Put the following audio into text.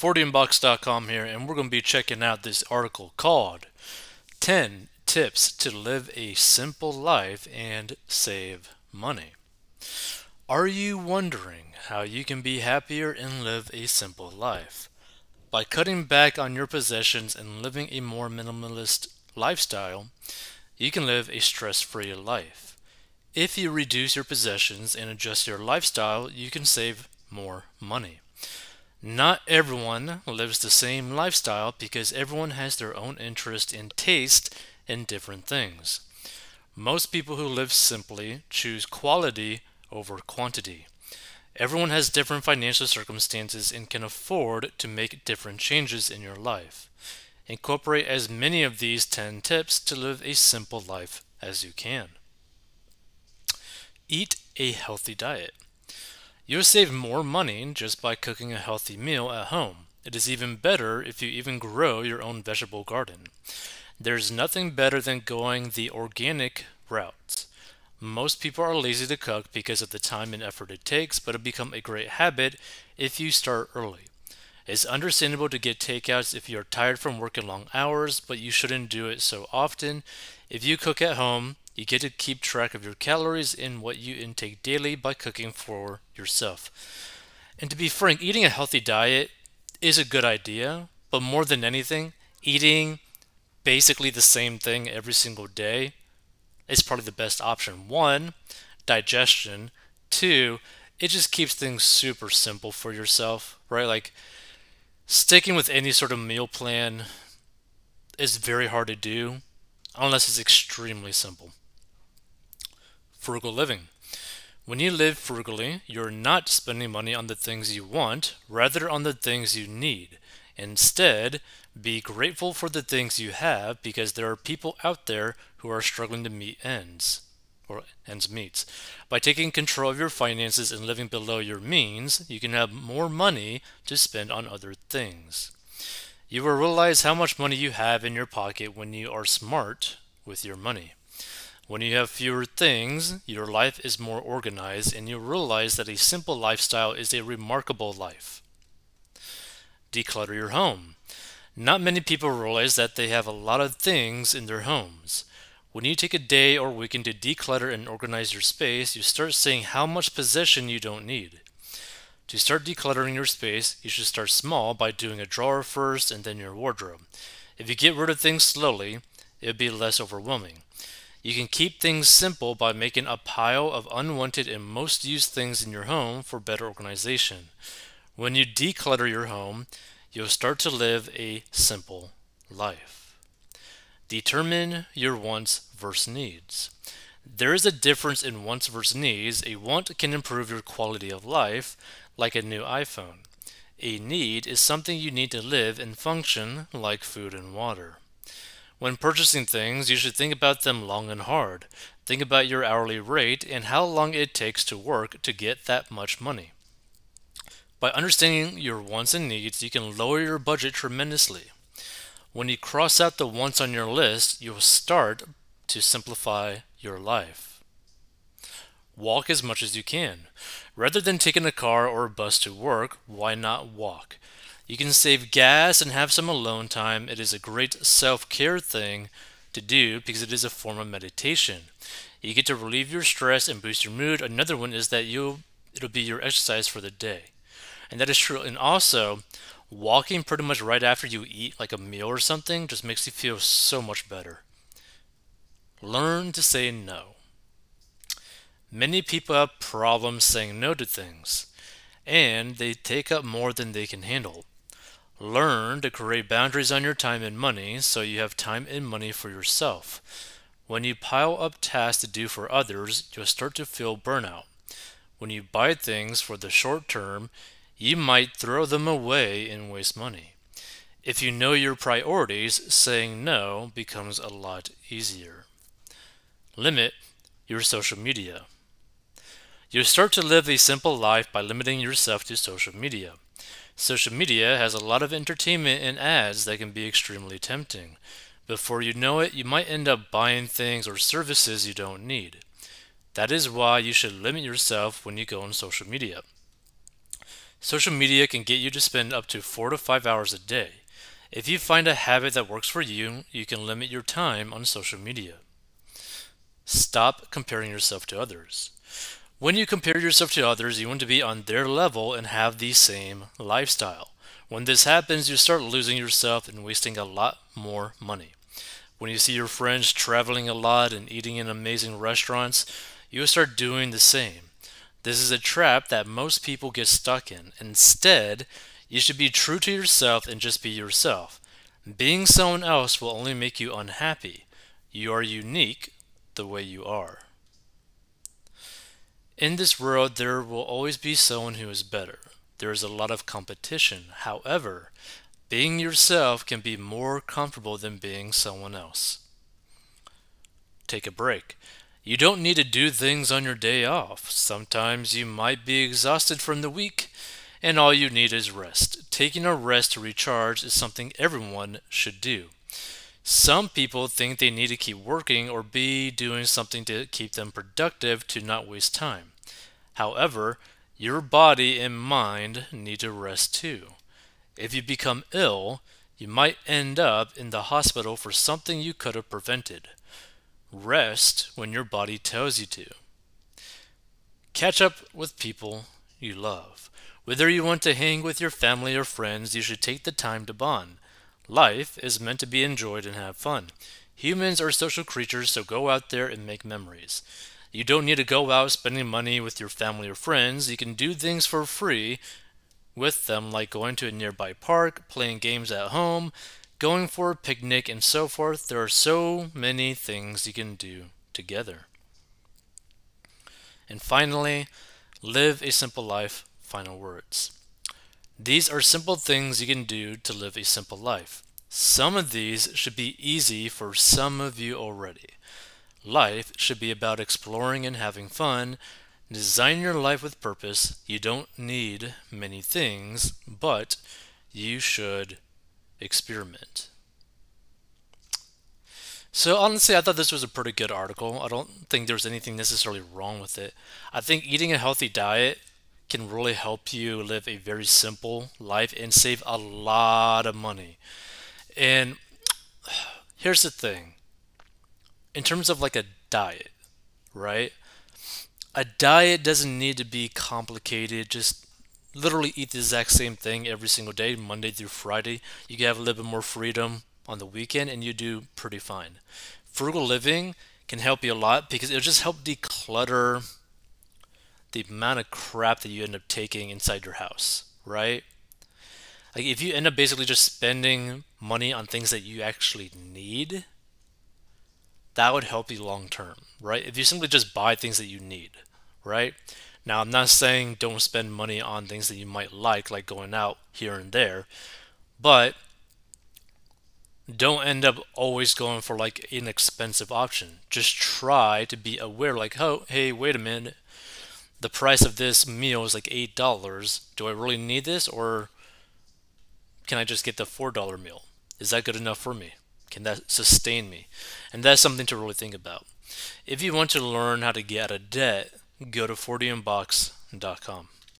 40inbox.com here, and we're going to be checking out this article called 10 Tips to Live a Simple Life and Save Money. Are you wondering how you can be happier and live a simple life? By cutting back on your possessions and living a more minimalist lifestyle, you can live a stress free life. If you reduce your possessions and adjust your lifestyle, you can save more money. Not everyone lives the same lifestyle because everyone has their own interest and taste in different things. Most people who live simply choose quality over quantity. Everyone has different financial circumstances and can afford to make different changes in your life. Incorporate as many of these 10 tips to live a simple life as you can. Eat a healthy diet. You'll save more money just by cooking a healthy meal at home. It is even better if you even grow your own vegetable garden. There's nothing better than going the organic route. Most people are lazy to cook because of the time and effort it takes, but it'll become a great habit if you start early. It's understandable to get takeouts if you're tired from working long hours, but you shouldn't do it so often. If you cook at home, you get to keep track of your calories and what you intake daily by cooking for yourself. And to be frank, eating a healthy diet is a good idea, but more than anything, eating basically the same thing every single day is probably the best option. One, digestion. Two, it just keeps things super simple for yourself, right? Like sticking with any sort of meal plan is very hard to do unless it's extremely simple. Frugal living. When you live frugally, you're not spending money on the things you want, rather on the things you need. Instead, be grateful for the things you have because there are people out there who are struggling to meet ends or ends meets. By taking control of your finances and living below your means, you can have more money to spend on other things. You will realize how much money you have in your pocket when you are smart with your money. When you have fewer things, your life is more organized and you realize that a simple lifestyle is a remarkable life. Declutter your home. Not many people realize that they have a lot of things in their homes. When you take a day or weekend to declutter and organize your space, you start seeing how much possession you don't need. To start decluttering your space, you should start small by doing a drawer first and then your wardrobe. If you get rid of things slowly, it will be less overwhelming. You can keep things simple by making a pile of unwanted and most used things in your home for better organization. When you declutter your home, you'll start to live a simple life. Determine your wants versus needs. There is a difference in wants versus needs. A want can improve your quality of life, like a new iPhone. A need is something you need to live and function, like food and water. When purchasing things, you should think about them long and hard. Think about your hourly rate and how long it takes to work to get that much money. By understanding your wants and needs, you can lower your budget tremendously. When you cross out the wants on your list, you will start to simplify your life. Walk as much as you can. Rather than taking a car or a bus to work, why not walk? You can save gas and have some alone time. It is a great self care thing to do because it is a form of meditation. You get to relieve your stress and boost your mood. Another one is that you it'll be your exercise for the day. And that is true. And also, walking pretty much right after you eat like a meal or something just makes you feel so much better. Learn to say no. Many people have problems saying no to things, and they take up more than they can handle. Learn to create boundaries on your time and money so you have time and money for yourself. When you pile up tasks to do for others, you'll start to feel burnout. When you buy things for the short term, you might throw them away and waste money. If you know your priorities, saying no becomes a lot easier. Limit your social media. You start to live a simple life by limiting yourself to social media. Social media has a lot of entertainment and ads that can be extremely tempting. Before you know it, you might end up buying things or services you don't need. That is why you should limit yourself when you go on social media. Social media can get you to spend up to 4 to 5 hours a day. If you find a habit that works for you, you can limit your time on social media. Stop comparing yourself to others. When you compare yourself to others, you want to be on their level and have the same lifestyle. When this happens, you start losing yourself and wasting a lot more money. When you see your friends traveling a lot and eating in amazing restaurants, you start doing the same. This is a trap that most people get stuck in. Instead, you should be true to yourself and just be yourself. Being someone else will only make you unhappy. You are unique the way you are. In this world, there will always be someone who is better. There is a lot of competition. However, being yourself can be more comfortable than being someone else. Take a break. You don't need to do things on your day off. Sometimes you might be exhausted from the week, and all you need is rest. Taking a rest to recharge is something everyone should do. Some people think they need to keep working or be doing something to keep them productive to not waste time. However, your body and mind need to rest too. If you become ill, you might end up in the hospital for something you could have prevented. Rest when your body tells you to. Catch up with people you love. Whether you want to hang with your family or friends, you should take the time to bond. Life is meant to be enjoyed and have fun. Humans are social creatures, so go out there and make memories. You don't need to go out spending money with your family or friends. You can do things for free with them, like going to a nearby park, playing games at home, going for a picnic, and so forth. There are so many things you can do together. And finally, live a simple life. Final words. These are simple things you can do to live a simple life. Some of these should be easy for some of you already. Life should be about exploring and having fun. Design your life with purpose. You don't need many things, but you should experiment. So honestly, I thought this was a pretty good article. I don't think there's anything necessarily wrong with it. I think eating a healthy diet can really help you live a very simple life and save a lot of money. And here's the thing in terms of like a diet, right? A diet doesn't need to be complicated. Just literally eat the exact same thing every single day, Monday through Friday. You can have a little bit more freedom on the weekend and you do pretty fine. Frugal living can help you a lot because it'll just help declutter the amount of crap that you end up taking inside your house, right? Like if you end up basically just spending money on things that you actually need, that would help you long term, right? If you simply just buy things that you need, right? Now, I'm not saying don't spend money on things that you might like, like going out here and there, but don't end up always going for like inexpensive option. Just try to be aware, like, oh, hey, wait a minute, the price of this meal is like eight dollars. Do I really need this, or can I just get the four dollar meal? Is that good enough for me? Can that sustain me? And that's something to really think about. If you want to learn how to get out of debt, go to 40inbox.com.